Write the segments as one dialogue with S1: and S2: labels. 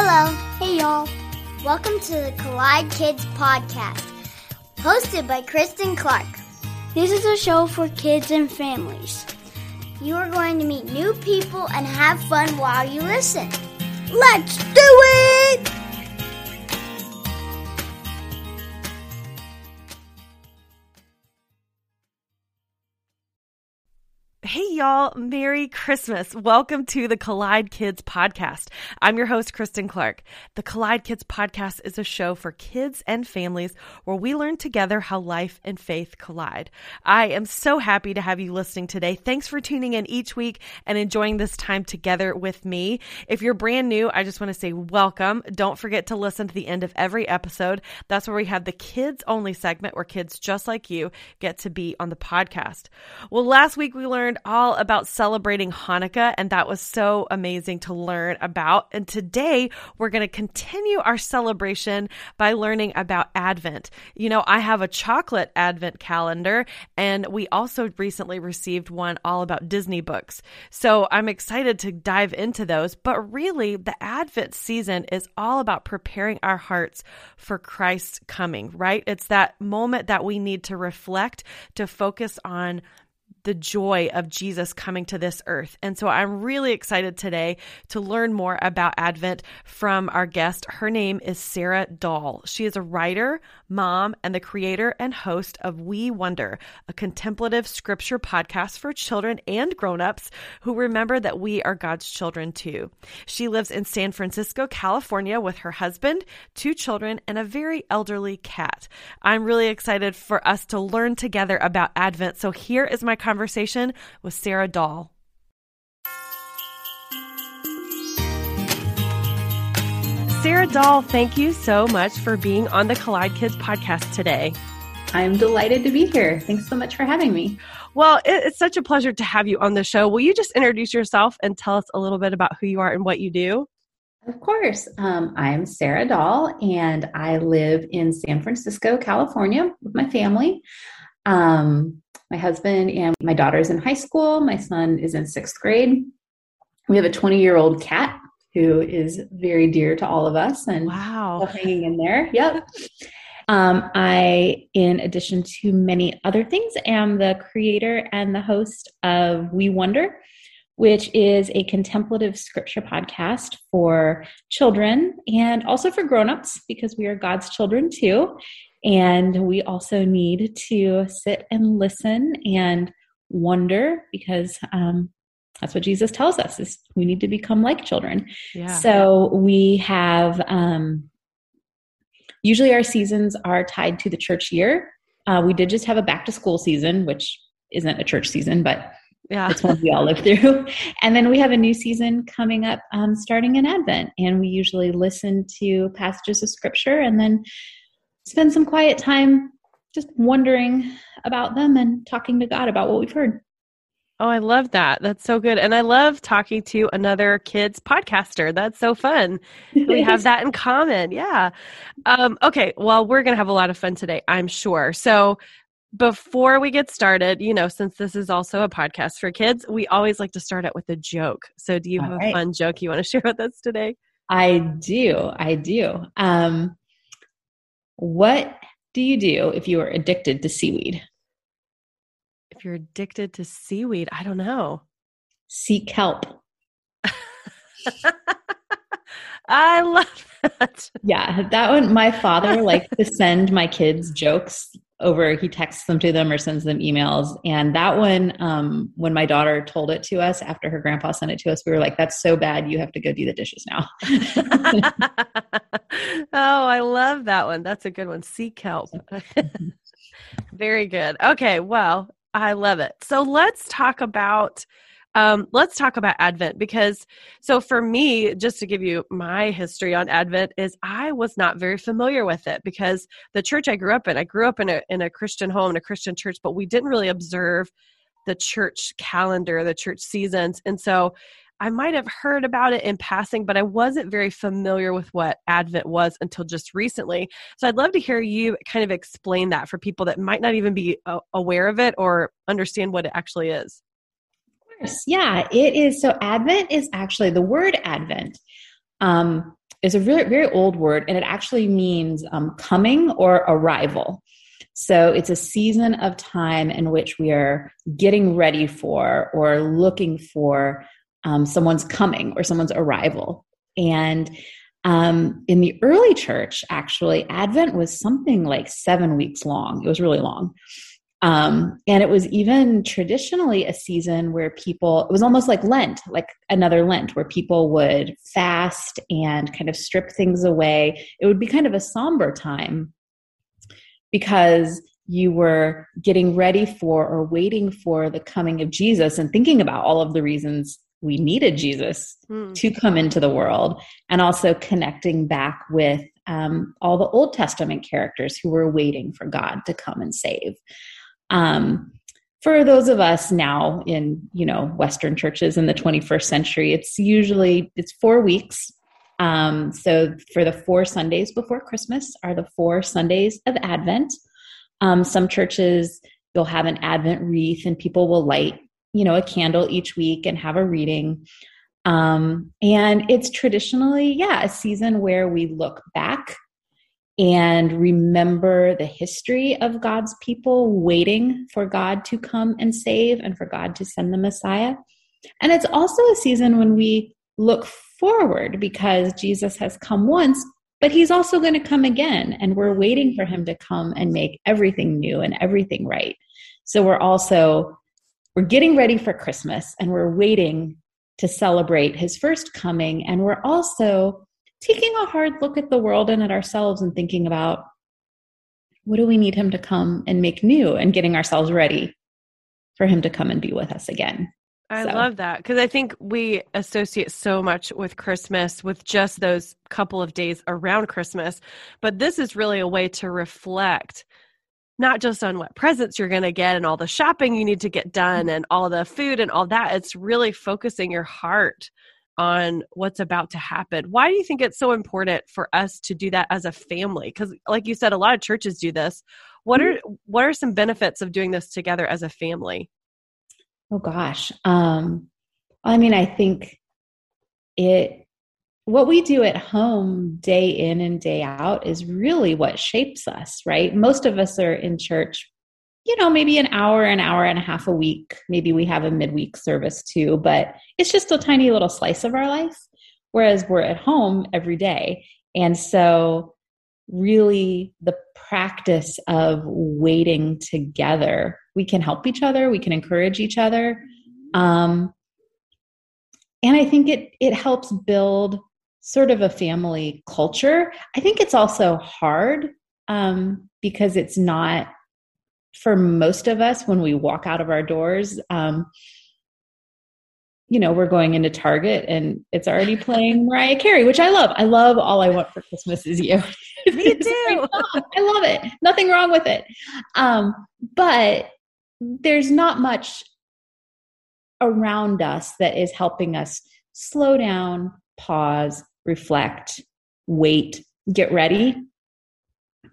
S1: Hello. Hey, y'all. Welcome to the Collide Kids podcast, hosted by Kristen Clark. This is a show for kids and families. You are going to meet new people and have fun while you listen. Let's do it!
S2: Y'all. Merry Christmas. Welcome to the Collide Kids podcast. I'm your host, Kristen Clark. The Collide Kids podcast is a show for kids and families where we learn together how life and faith collide. I am so happy to have you listening today. Thanks for tuning in each week and enjoying this time together with me. If you're brand new, I just want to say welcome. Don't forget to listen to the end of every episode. That's where we have the kids only segment where kids just like you get to be on the podcast. Well, last week we learned all about celebrating Hanukkah, and that was so amazing to learn about. And today we're going to continue our celebration by learning about Advent. You know, I have a chocolate Advent calendar, and we also recently received one all about Disney books. So I'm excited to dive into those. But really, the Advent season is all about preparing our hearts for Christ's coming, right? It's that moment that we need to reflect, to focus on the joy of Jesus coming to this earth. And so I'm really excited today to learn more about Advent from our guest. Her name is Sarah Dahl. She is a writer, mom, and the creator and host of We Wonder, a contemplative scripture podcast for children and grown-ups who remember that we are God's children too. She lives in San Francisco, California with her husband, two children, and a very elderly cat. I'm really excited for us to learn together about Advent. So here is my conversation conversation with Sarah Dahl. Sarah Dahl, thank you so much for being on the Collide Kids podcast today.
S3: I'm delighted to be here. Thanks so much for having me.
S2: Well, it's such a pleasure to have you on the show. Will you just introduce yourself and tell us a little bit about who you are and what you do?
S3: Of course. Um, I'm Sarah Dahl, and I live in San Francisco, California, with my family. Um, my husband and my daughter's in high school. My son is in sixth grade. We have a 20 year old cat who is very dear to all of us and
S2: wow.
S3: hanging in there. Yep. Um, I, in addition to many other things, am the creator and the host of We Wonder, which is a contemplative scripture podcast for children and also for grown-ups because we are God's children too. And we also need to sit and listen and wonder because um, that's what Jesus tells us is we need to become like children. Yeah. So we have um, usually our seasons are tied to the church year. Uh, we did just have a back to school season, which isn't a church season, but yeah. it's one we all live through. And then we have a new season coming up um, starting in Advent. And we usually listen to passages of scripture and then spend some quiet time just wondering about them and talking to God about what we've heard.
S2: Oh, I love that. That's so good. And I love talking to another kids podcaster. That's so fun. we have that in common. Yeah. Um, okay. Well, we're going to have a lot of fun today, I'm sure. So, before we get started, you know, since this is also a podcast for kids, we always like to start out with a joke. So, do you have right. a fun joke you want to share with us today?
S3: I do. I do. Um, what do you do if you are addicted to seaweed?
S2: If you're addicted to seaweed, I don't know.
S3: Seek help.
S2: I love that.
S3: Yeah, that one. My father likes to send my kids jokes over he texts them to them or sends them emails. And that one um, when my daughter told it to us after her grandpa sent it to us we were like that's so bad. You have to go do the dishes now.
S2: Oh i love that one. That's a good one. Seek help. Very good. Okay well i love it. So let's talk about um, let's talk about Advent because, so for me, just to give you my history on Advent, is I was not very familiar with it because the church I grew up in, I grew up in a in a Christian home, in a Christian church, but we didn't really observe the church calendar, the church seasons, and so I might have heard about it in passing, but I wasn't very familiar with what Advent was until just recently. So I'd love to hear you kind of explain that for people that might not even be aware of it or understand what it actually is
S3: course. Yeah, it is. So Advent is actually the word Advent um, is a very, very old word, and it actually means um, coming or arrival. So it's a season of time in which we are getting ready for or looking for um, someone's coming or someone's arrival. And um, in the early church, actually, Advent was something like seven weeks long. It was really long. Um, and it was even traditionally a season where people, it was almost like Lent, like another Lent, where people would fast and kind of strip things away. It would be kind of a somber time because you were getting ready for or waiting for the coming of Jesus and thinking about all of the reasons we needed Jesus mm. to come into the world, and also connecting back with um, all the Old Testament characters who were waiting for God to come and save. Um, for those of us now in you know Western churches in the 21st century, it's usually it's four weeks. Um, so for the four Sundays before Christmas are the four Sundays of Advent. Um, some churches you'll have an Advent wreath and people will light you know a candle each week and have a reading um, and it's traditionally yeah a season where we look back and remember the history of God's people waiting for God to come and save and for God to send the Messiah. And it's also a season when we look forward because Jesus has come once, but he's also going to come again. And we're waiting for him to come and make everything new and everything right. So we're also we're getting ready for Christmas and we're waiting to celebrate his first coming. And we're also taking a hard look at the world and at ourselves and thinking about what do we need him to come and make new and getting ourselves ready for him to come and be with us again.
S2: I so. love that because I think we associate so much with Christmas with just those couple of days around Christmas. But this is really a way to reflect not just on what presents you're going to get and all the shopping you need to get done mm-hmm. and all the food and all that. It's really focusing your heart on what's about to happen. Why do you think it's so important for us to do that as a family? Cuz like you said a lot of churches do this. What are mm-hmm. what are some benefits of doing this together as a family?
S3: Oh gosh. Um I mean I think it what we do at home day in and day out is really what shapes us, right? Most of us are in church, you know, maybe an hour, an hour and a half a week. Maybe we have a midweek service too, but it's just a tiny little slice of our life. Whereas we're at home every day. And so, really, the practice of waiting together, we can help each other, we can encourage each other. Um, and I think it it helps build sort of a family culture. I think it's also hard um, because it's not for most of us when we walk out of our doors. Um, you know, we're going into Target and it's already playing Mariah Carey, which I love. I love All I Want for Christmas Is You.
S2: Me too.
S3: I love it. Nothing wrong with it. Um, but there's not much around us that is helping us slow down, pause, reflect, wait, get ready.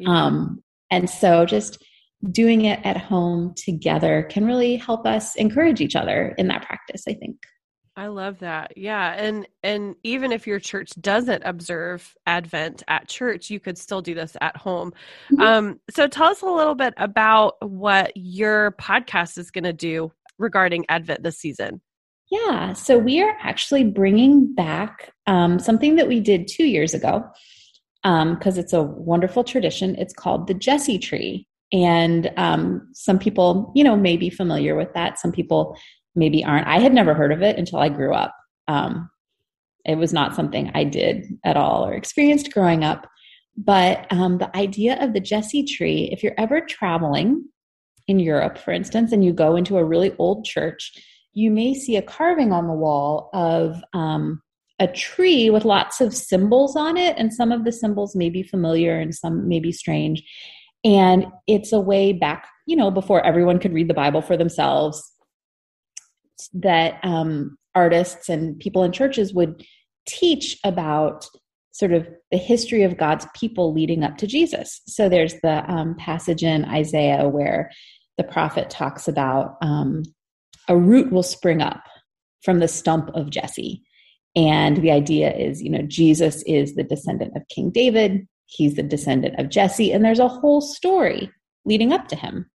S3: Um, and so just doing it at home together can really help us encourage each other in that practice, I think.
S2: I love that. Yeah, and and even if your church doesn't observe Advent at church, you could still do this at home. Mm-hmm. Um, so tell us a little bit about what your podcast is going to do regarding Advent this season.
S3: Yeah, so we are actually bringing back um, something that we did two years ago because um, it's a wonderful tradition. It's called the Jesse tree. And um, some people, you know, may be familiar with that. Some people maybe aren't. I had never heard of it until I grew up. Um, it was not something I did at all or experienced growing up. But um, the idea of the Jesse tree, if you're ever traveling in Europe, for instance, and you go into a really old church, you may see a carving on the wall of um, a tree with lots of symbols on it, and some of the symbols may be familiar and some may be strange. And it's a way back, you know, before everyone could read the Bible for themselves, that um, artists and people in churches would teach about sort of the history of God's people leading up to Jesus. So there's the um, passage in Isaiah where the prophet talks about um, a root will spring up from the stump of Jesse. And the idea is, you know, Jesus is the descendant of King David, he's the descendant of Jesse, and there's a whole story leading up to him.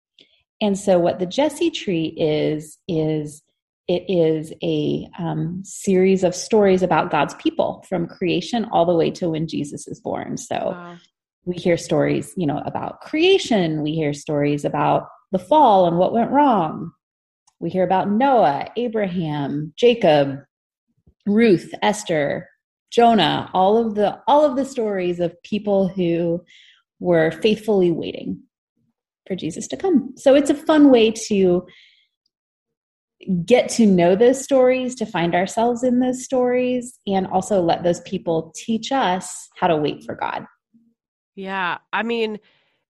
S3: And so, what the Jesse tree is, is it is a um, series of stories about God's people from creation all the way to when Jesus is born. So, wow. we hear stories, you know, about creation, we hear stories about the fall and what went wrong. We hear about Noah, Abraham, Jacob, Ruth, Esther, Jonah, all of the all of the stories of people who were faithfully waiting for Jesus to come. So it's a fun way to get to know those stories, to find ourselves in those stories, and also let those people teach us how to wait for God.
S2: Yeah. I mean,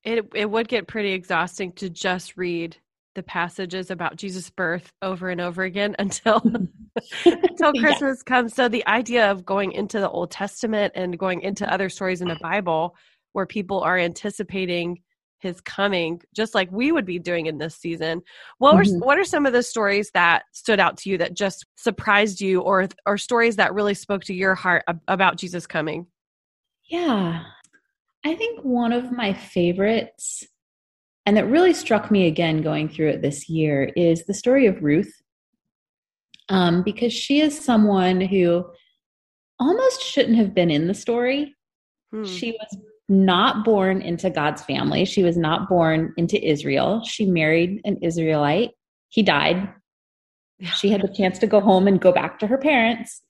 S2: it it would get pretty exhausting to just read the passages about Jesus' birth over and over again until until Christmas yeah. comes. So the idea of going into the Old Testament and going into other stories in the Bible where people are anticipating his coming just like we would be doing in this season what were mm-hmm. what are some of the stories that stood out to you that just surprised you or or stories that really spoke to your heart about jesus coming
S3: yeah i think one of my favorites and that really struck me again going through it this year is the story of ruth um, because she is someone who almost shouldn't have been in the story hmm. she was not born into God's family. She was not born into Israel. She married an Israelite. He died. She had the chance to go home and go back to her parents.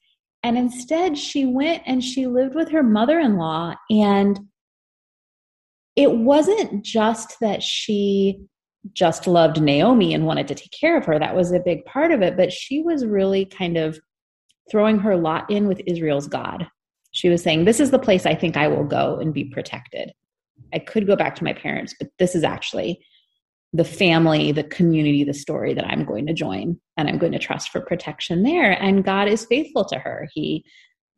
S3: And instead, she went and she lived with her mother in law. And it wasn't just that she just loved Naomi and wanted to take care of her. That was a big part of it. But she was really kind of throwing her lot in with Israel's God. She was saying, This is the place I think I will go and be protected. I could go back to my parents, but this is actually the family, the community, the story that I'm going to join and I'm going to trust for protection there. And God is faithful to her. He,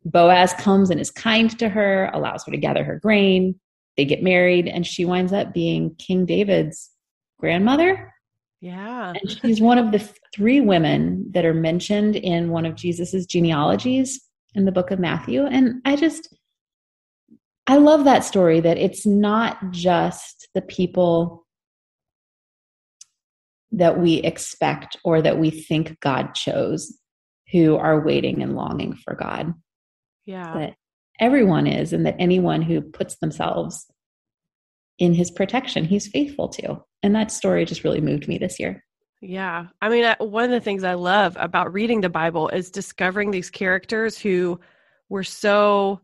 S3: Boaz comes and is kind to her, allows her to gather her grain. They get married, and she winds up being King David's grandmother.
S2: Yeah.
S3: And she's one of the three women that are mentioned in one of Jesus's genealogies in the book of Matthew. And I just, I love that story that it's not just the people that we expect or that we think God chose who are waiting and longing for God.
S2: Yeah.
S3: That everyone is, and that anyone who puts themselves in his protection, he's faithful to. And that story just really moved me this year.
S2: Yeah. I mean, one of the things I love about reading the Bible is discovering these characters who were so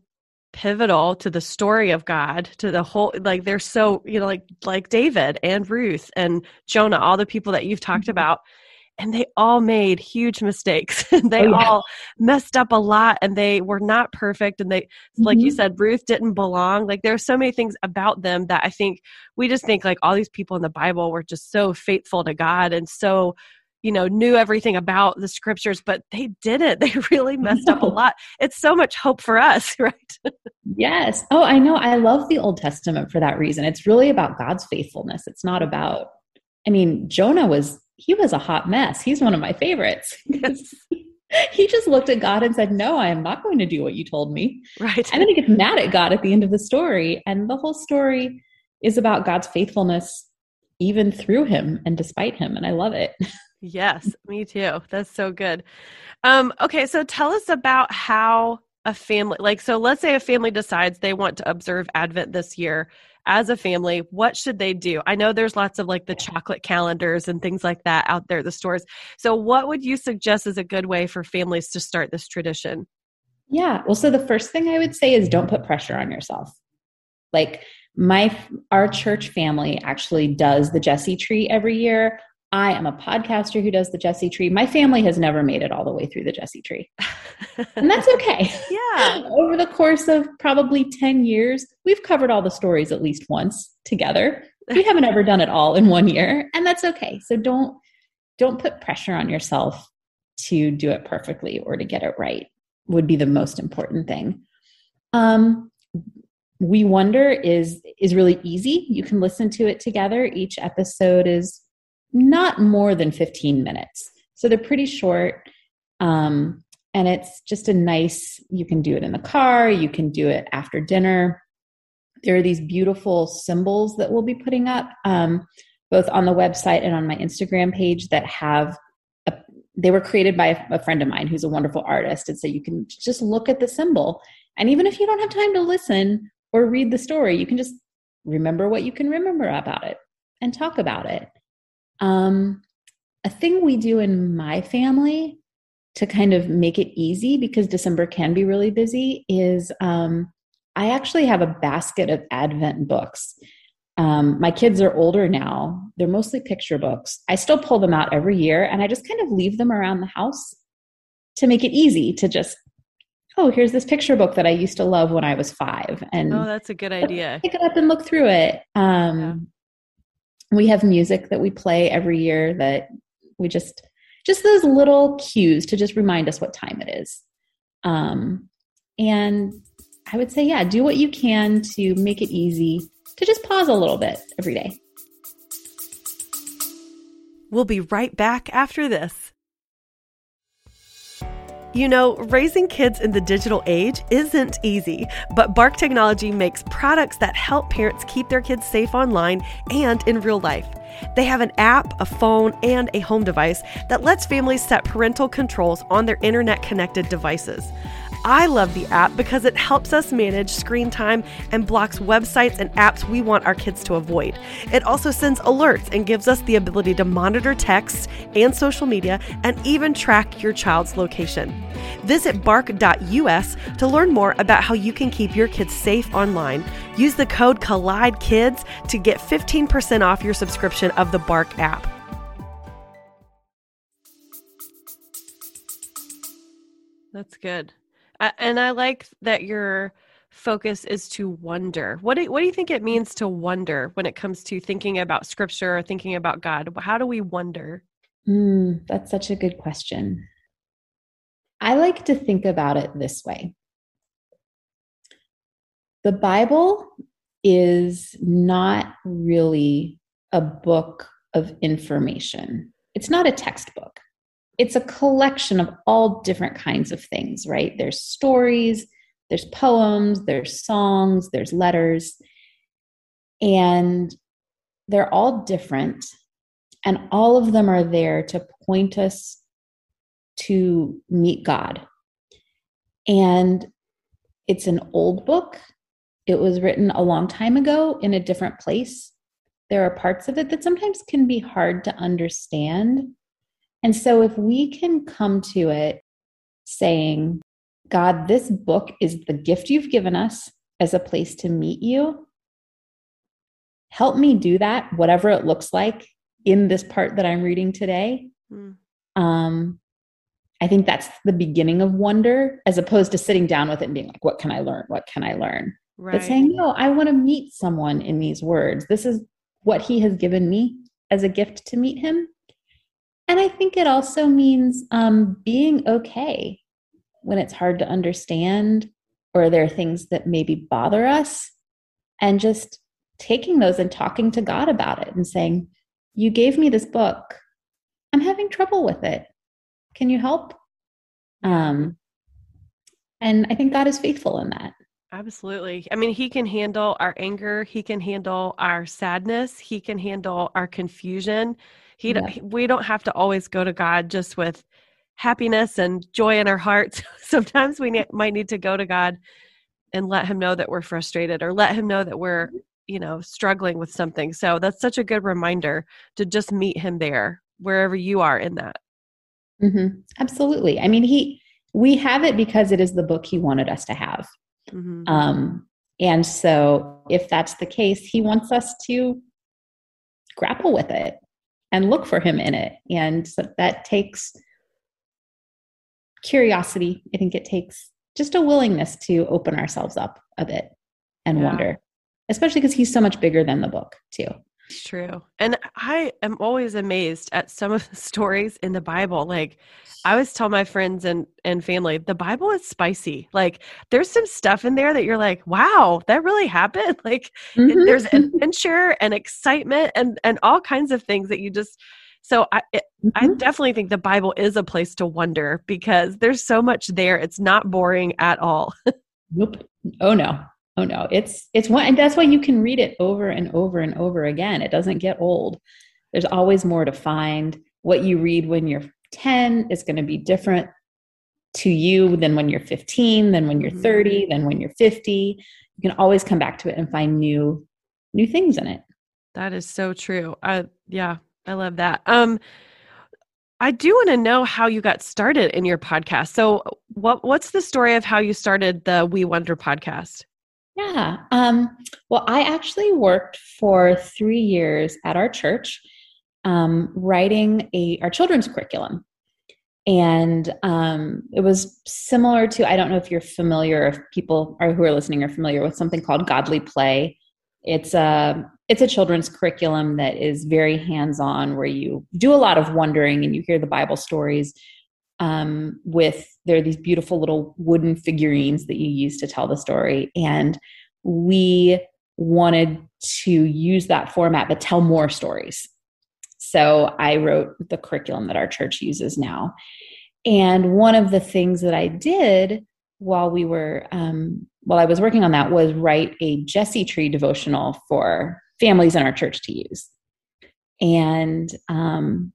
S2: pivotal to the story of God, to the whole like they're so, you know, like like David and Ruth and Jonah, all the people that you've talked mm-hmm. about and they all made huge mistakes. they oh, yeah. all messed up a lot and they were not perfect. And they, mm-hmm. like you mm-hmm. said, Ruth didn't belong. Like there are so many things about them that I think we just think like all these people in the Bible were just so faithful to God and so, you know, knew everything about the scriptures, but they didn't. They really messed up a lot. It's so much hope for us, right?
S3: yes. Oh, I know. I love the Old Testament for that reason. It's really about God's faithfulness. It's not about, I mean, Jonah was he was a hot mess. He's one of my favorites. he just looked at God and said, No, I am not going to do what you told me.
S2: Right.
S3: And then he gets mad at God at the end of the story. And the whole story is about God's faithfulness even through him and despite him. And I love it.
S2: Yes, me too. That's so good. Um, okay, so tell us about how a family like so let's say a family decides they want to observe Advent this year as a family, what should they do? I know there's lots of like the chocolate calendars and things like that out there, the stores. So, what would you suggest is a good way for families to start this tradition?
S3: Yeah. Well, so the first thing I would say is don't put pressure on yourself. Like my our church family actually does the Jesse tree every year. I am a podcaster who does the Jesse tree. My family has never made it all the way through the Jesse tree. and that's okay.
S2: Yeah.
S3: Over the course of probably 10 years, we've covered all the stories at least once together. We haven't ever done it all in one year, and that's okay. So don't don't put pressure on yourself to do it perfectly or to get it right. Would be the most important thing. Um we wonder is is really easy. You can listen to it together. Each episode is not more than 15 minutes. So they're pretty short. Um, and it's just a nice, you can do it in the car, you can do it after dinner. There are these beautiful symbols that we'll be putting up, um, both on the website and on my Instagram page, that have a, they were created by a, a friend of mine who's a wonderful artist. And so you can just look at the symbol. And even if you don't have time to listen or read the story, you can just remember what you can remember about it and talk about it. Um, a thing we do in my family to kind of make it easy because December can be really busy is um, I actually have a basket of Advent books. Um, my kids are older now. They're mostly picture books. I still pull them out every year and I just kind of leave them around the house to make it easy to just, oh, here's this picture book that I used to love when I was five. And
S2: oh, that's a good idea.
S3: Pick it up and look through it. Um. We have music that we play every year that we just just those little cues to just remind us what time it is. Um, and I would say, yeah, do what you can to make it easy to just pause a little bit every day.
S2: We'll be right back after this. You know, raising kids in the digital age isn't easy, but Bark Technology makes products that help parents keep their kids safe online and in real life. They have an app, a phone, and a home device that lets families set parental controls on their internet connected devices. I love the app because it helps us manage screen time and blocks websites and apps we want our kids to avoid. It also sends alerts and gives us the ability to monitor texts and social media and even track your child's location. Visit bark.us to learn more about how you can keep your kids safe online. Use the code COLLIDEKIDS to get 15% off your subscription of the Bark app. That's good. And I like that your focus is to wonder. What do, what do you think it means to wonder when it comes to thinking about scripture or thinking about God? How do we wonder?
S3: Mm, that's such a good question. I like to think about it this way the Bible is not really a book of information, it's not a textbook it's a collection of all different kinds of things, right? There's stories, there's poems, there's songs, there's letters, and they're all different. And all of them are there to point us to meet God. And it's an old book. It was written a long time ago in a different place. There are parts of it that sometimes can be hard to understand and so, if we can come to it saying, God, this book is the gift you've given us as a place to meet you, help me do that, whatever it looks like in this part that I'm reading today. Mm. Um, I think that's the beginning of wonder, as opposed to sitting down with it and being like, what can I learn? What can I learn? Right. But saying, no, I want to meet someone in these words. This is what he has given me as a gift to meet him. And I think it also means um, being okay when it's hard to understand or there are things that maybe bother us and just taking those and talking to God about it and saying, You gave me this book. I'm having trouble with it. Can you help? Um, and I think God is faithful in that.
S2: Absolutely. I mean, he can handle our anger, he can handle our sadness, he can handle our confusion he, yeah. we don't have to always go to God just with happiness and joy in our hearts. Sometimes we ne- might need to go to God and let him know that we're frustrated or let him know that we're, mm-hmm. you know, struggling with something. So that's such a good reminder to just meet him there wherever you are in that.
S3: Mm-hmm. Absolutely. I mean, he, we have it because it is the book he wanted us to have. Mm-hmm. Um, and so if that's the case, he wants us to grapple with it and look for him in it. And so that takes curiosity. I think it takes just a willingness to open ourselves up a bit and yeah. wonder, especially because he's so much bigger than the book, too.
S2: It's true. And I am always amazed at some of the stories in the Bible. Like I always tell my friends and, and family, the Bible is spicy. Like there's some stuff in there that you're like, wow, that really happened. Like mm-hmm. there's adventure and excitement and, and all kinds of things that you just So I, it, I
S3: Mhm.
S2: definitely think the Bible is a place to wonder because there's so much there. It's not boring at all.
S3: Nope. Oh no. Oh no. It's it's one and that's why you can read it over and over and over again. It doesn't get old. There's always more to find. What you read when you're 10 is going to be different to you than when you're 15, than when you're
S2: Mhm.
S3: 30, than when you're 50. You can always come back to it and find new new things in it.
S2: That is so true. I yeah, I love that. Um I do want to know how you got started in your podcast. So what what's the story of how you started the We Wonder podcast?
S3: Yeah. Um, well, I actually worked for three years at our church, um, writing a our children's curriculum, and um, it was similar to I don't know if you're familiar, if people are who are listening are familiar with something called Godly Play. It's a it's a children's curriculum that is very hands on, where you do a lot of wondering and you hear the Bible stories um, with there are these beautiful little wooden figurines that you use to tell the story. And we wanted to use that format but tell more stories. So i wrote the curriculum that our church uses now. And one of the things that i did while we were um, while i was working on that was write a jesse tree devotional for families in our church to use. And um,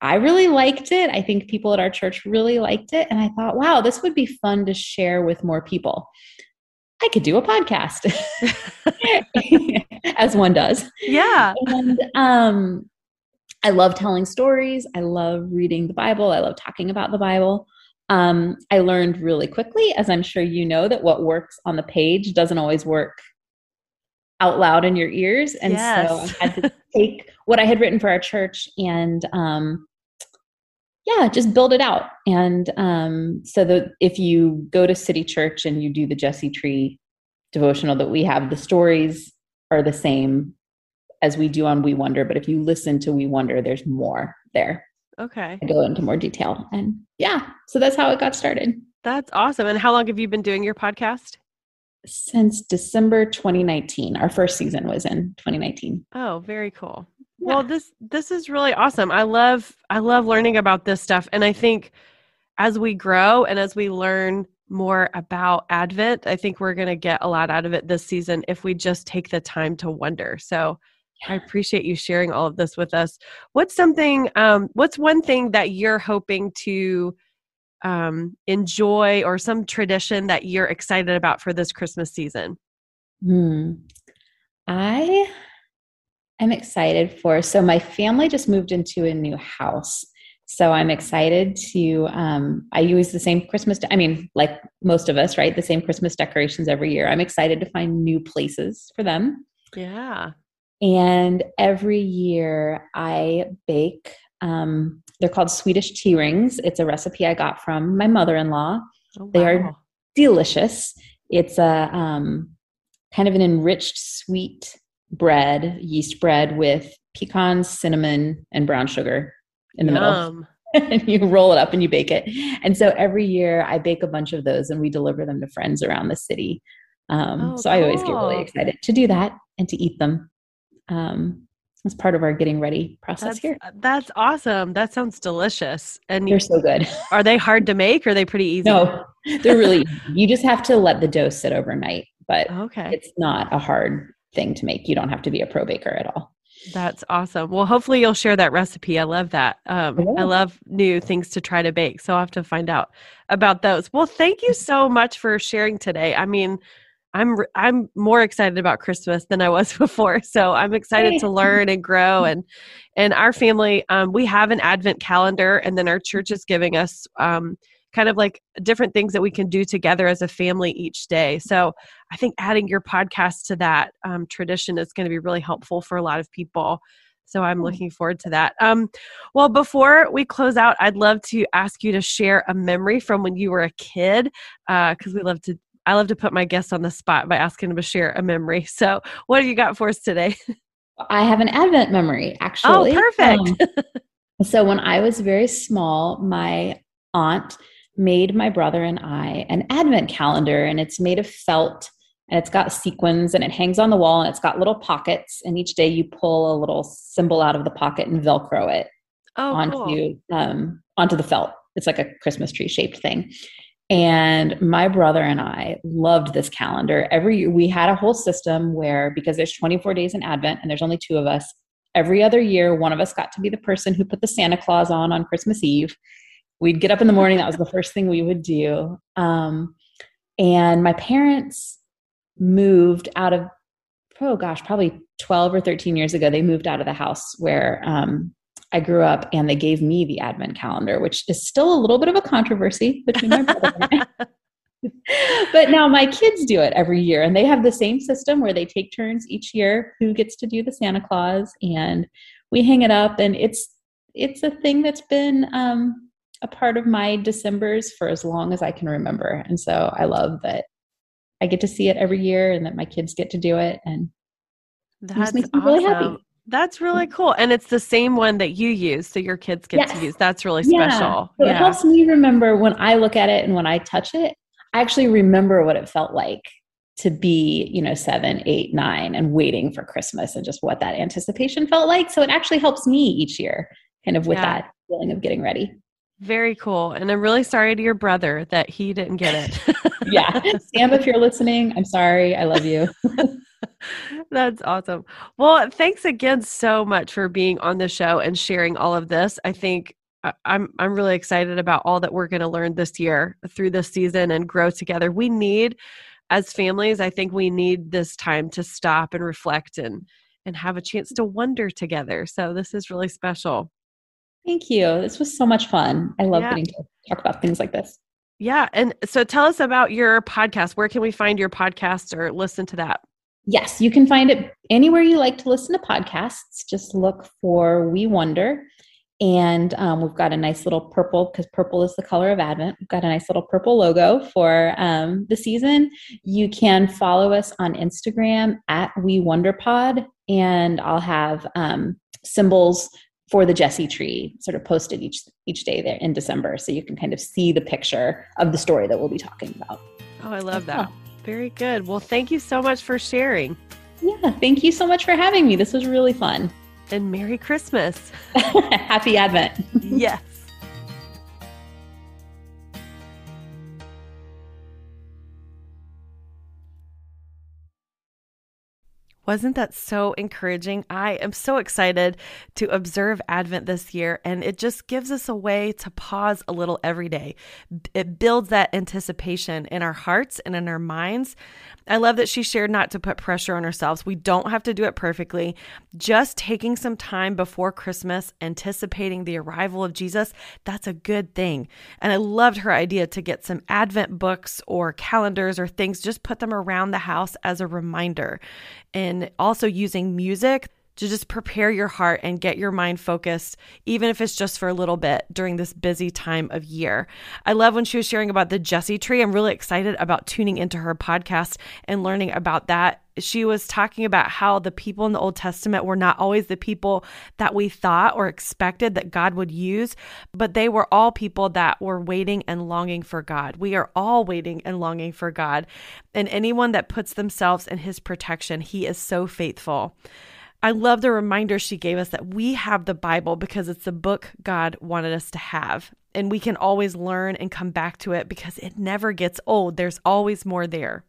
S3: I really liked it. I think people at our church really liked it. And I thought, wow, this would be fun to share with more people. I could do a podcast, as one does.
S2: Yeah.
S3: And um, I love telling stories. I love reading the Bible. I love talking about the Bible. Um, I learned really quickly, as I'm sure you know, that what works on the page doesn't always work out loud in your ears. And
S2: Yes.
S3: so I had to take what I had written for our church and um, yeah, just build it out. And um, so that if you go to City Church and you do the Jesse Tree devotional that we have, the stories are the same as we do on We Wonder. But if you listen to We Wonder, there's more there.
S2: Okay.
S3: I go into more detail. And yeah, so that's how it got started.
S2: That's awesome. And how long have you been doing your podcast?
S3: Since December 2019, our first season was in 2019.
S2: Oh, very cool.
S3: Yeah.
S2: Well, this this is really awesome. I love I love learning about this stuff and I think as we grow and as we learn more about Advent, I think we're going to get a lot out of it this season if we just take the time to wonder. So, I appreciate you sharing all of this with us. What's something um what's one thing that you're hoping to um enjoy or some tradition that you're excited about for this Christmas season?
S3: Hmm. I am excited for. So my family just moved into a new house. So I'm excited to. Um, I use the same Christmas. I mean, like most of us, right? The same Christmas decorations every year. I'm excited to find new places for them.
S2: Yeah.
S3: And every year I bake. Um, they're called Swedish tea rings. It's a recipe I got from my mother-in-law
S2: Oh,
S3: They are- delicious. It's a um, kind of an enriched sweet bread, yeast bread with pecans, cinnamon, and brown sugar in the middle. And you roll it up and you bake it. And so every year I bake a bunch of those and we deliver them to friends around the city. Um,
S2: Oh,
S3: so I always get really excited to do that and to eat them. Um, as part of our getting ready process
S2: That's,
S3: here.
S2: that's awesome. That sounds delicious. And
S3: They're so good.
S2: are they hard to make or are they pretty easy?
S3: No, they're really, you just have to let the dough sit overnight, but
S2: Okay.
S3: it's not a hard thing to make. You don't have to be a pro baker at all.
S2: That's awesome. Well, hopefully you'll share that recipe. I love that. Um,
S3: I.
S2: I love new things to try to bake. So I'll have to find out about those. Well, thank you so much for sharing today. I mean, I'm I'm more excited about Christmas than I was before. So I'm excited to learn and grow. And and our family, um, we have an Advent calendar, and then our church is giving us um, kind of like different things that we can do together as a family each day. So I think adding your podcast to that um, tradition is going to be really helpful for a lot of people. So I'm
S3: Hmm.
S2: looking forward to that. Um, well, before we close out, I'd love to ask you to share a memory from when you were a kid, because we love to. I love to put my guests on the spot by asking them to share a memory. So, what have you got for us today?
S3: I have an Advent memory, actually.
S2: Oh, perfect.
S3: Um, so when I was very small, my aunt made my brother and I an Advent calendar, and it's made of felt and it's got sequins and it hangs on the wall and it's got little pockets and each day you pull a little symbol out of the pocket and velcro it
S2: oh,
S3: onto
S2: cool.
S3: um, onto the felt it's like a christmas tree shaped thing and my brother and i loved this calendar. Every year we had a whole system where because there's 24 days in advent and there's only two of us every other year one of us got to be the person who put the santa claus on on christmas eve. We'd get up in the morning that was the first thing we would do. Um, and my parents moved out of oh gosh probably 12 or 13 years ago they moved out of the house where um, i grew up and they gave me the advent calendar which is still a little bit of a controversy between my brother and I. but now my kids do it every year and they have the same system where they take turns each year who gets to do the santa claus and we hang it up and it's it's a thing that's been um, a part of my decembers for as long as i can remember and so i love that I get to see it every year and that my kids get to do it. And
S2: that makes me awesome. really happy. That's really
S3: mm-hmm.
S2: cool. And it's the same one that you use. So your kids get yes. to use. That's really special. Yeah.
S3: So yeah. It helps me remember when I look at it and when I touch it, I actually remember what it felt like to be, you know, seven, eight, nine and waiting for Christmas and just what that anticipation felt like. So it actually helps me each year kind of with yeah. that feeling of getting ready.
S2: Very cool. And I'm really sorry to your brother that he didn't get it.
S3: yeah. Sam, if you're listening, I'm sorry. I love you.
S2: That's awesome. Well, thanks again so much for being on the show and sharing all of this. I think uh, I'm I'm really excited about all that we're going to learn this year through this season and grow together. We need as families, I think we need this time to stop and reflect and and have a chance to wonder together. So this is really special.
S3: Thank you. This was so much fun. I love yeah. getting to talk about things like this.
S2: Yeah. And so tell us about your podcast. Where can we find your podcast or listen to that?
S3: Yes, you can find it anywhere you like to listen to podcasts. Just look for We Wonder. And um, we've got a nice little purple, because purple is the color of Advent. We've got a nice little purple logo for um, the season. You can follow us on Instagram at We Wonder Pod, and I'll have um, symbols for the Jesse tree sort of posted each each day there in December so you can kind of see the picture of the story that we'll be talking about.
S2: Oh, I love that. Very good. Well, thank you so much for sharing.
S3: Yeah, thank you so much for having me. This was really fun.
S2: And Merry Christmas.
S3: Happy Advent.
S2: yes. Wasn't that so encouraging? I am so excited to observe Advent this year, and it just gives us a way to pause a little every day. It builds that anticipation in our hearts and in our minds. I love that she shared not to put pressure on ourselves. We don't have to do it perfectly. Just taking some time before Christmas, anticipating the arrival of Jesus, that's a good thing. And I loved her idea to get some Advent books or calendars or things, just put them around the house as a reminder and also using music to just prepare your heart and get your mind focused, even if it's just for a little bit during this busy time of year. I love when she was sharing about the Jesse tree. I'm really excited about tuning into her podcast and learning about that. She was talking about how the people in the Old Testament were not always the people that we thought or expected that God would use, but they were all people that were waiting and longing for God. We are all waiting and longing for God. And anyone that puts themselves in his protection, he is so faithful. I love the reminder she gave us that we have the Bible because it's the book God wanted us to have. And we can always learn and come back to it because it never gets old. There's always more there.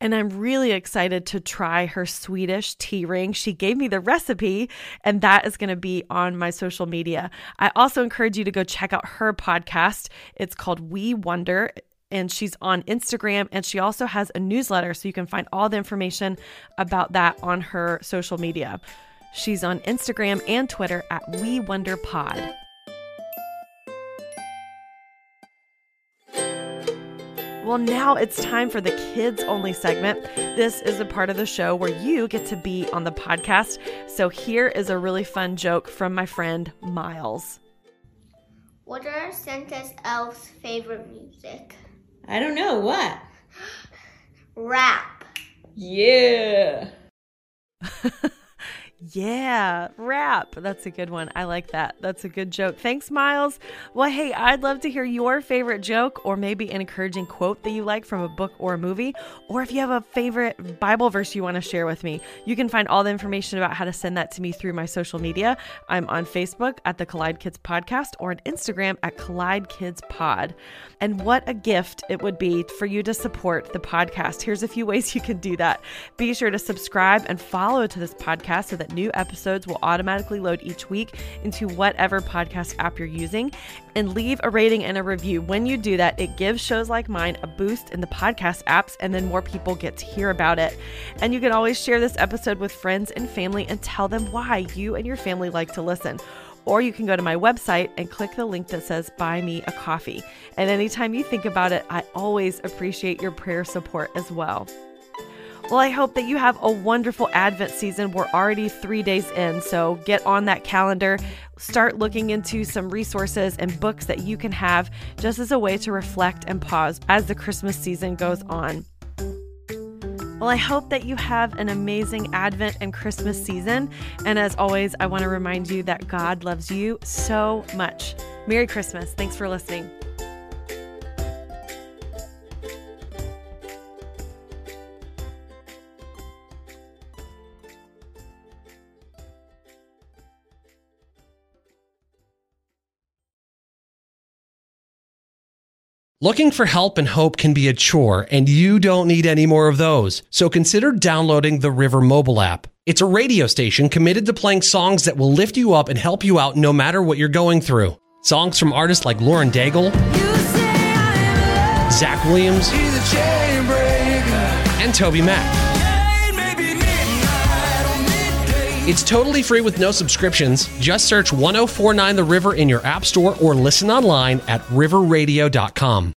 S2: And I'm really excited to try her Swedish tea ring. She gave me the recipe, and that is going to be on my social media. I also encourage you to go check out her podcast. It's called We Wonder and she's on Instagram and she also has a newsletter so you can find all the information about that on her social media. She's on Instagram and Twitter at We Wonder Pod. Well, now it's time for the kids only segment. This is a part of the show where you get to be on the podcast. So here is a really fun joke from my friend Miles.
S1: What are Santa's elves' favorite music?
S4: I don't know. What?
S1: Rap.
S4: Yeah.
S2: Yeah, rap. That's a good one. I like that. That's a good joke. Thanks, Miles. Well, hey, I'd love to hear your favorite joke or maybe an encouraging quote that you like from a book or a movie, or if you have a favorite Bible verse you want to share with me. You can find all the information about how to send that to me through my social media. I'm on Facebook at the Collide Kids Podcast or on Instagram at Collide Kids Pod. And what a gift it would be for you to support the podcast. Here's a few ways you can do that. Be sure to subscribe and follow to this podcast so that new episodes will automatically load each week into whatever podcast app you're using. And leave a rating and a review. When you do that, it gives shows like mine a boost in the podcast apps, and then more people get to hear about it. And you can always share this episode with friends and family and tell them why you and your family like to listen or you can go to my website and click the link that says Buy Me a Coffee. And anytime you think about it, I always appreciate your prayer support as well. Well, I hope that you have a wonderful Advent season. We're already three days in, so get on that calendar. Start looking into some resources and books that you can have just as a way to reflect and pause as the Christmas season goes on. Well, I hope that you have an amazing Advent and Christmas season. And as always, I want to remind you that God loves you so much. Merry Christmas. Thanks for listening.
S5: Looking for help and hope can be a chore, and you don't need any more of those. So consider downloading the River mobile app. It's a radio station committed to playing songs that will lift you up and help you out no matter what you're going through. Songs from artists like Lauren Daigle, Zach Williams, and Toby Mac. It's totally free with no subscriptions. Just search 1049 The River in your app store or listen online at riverradio.com.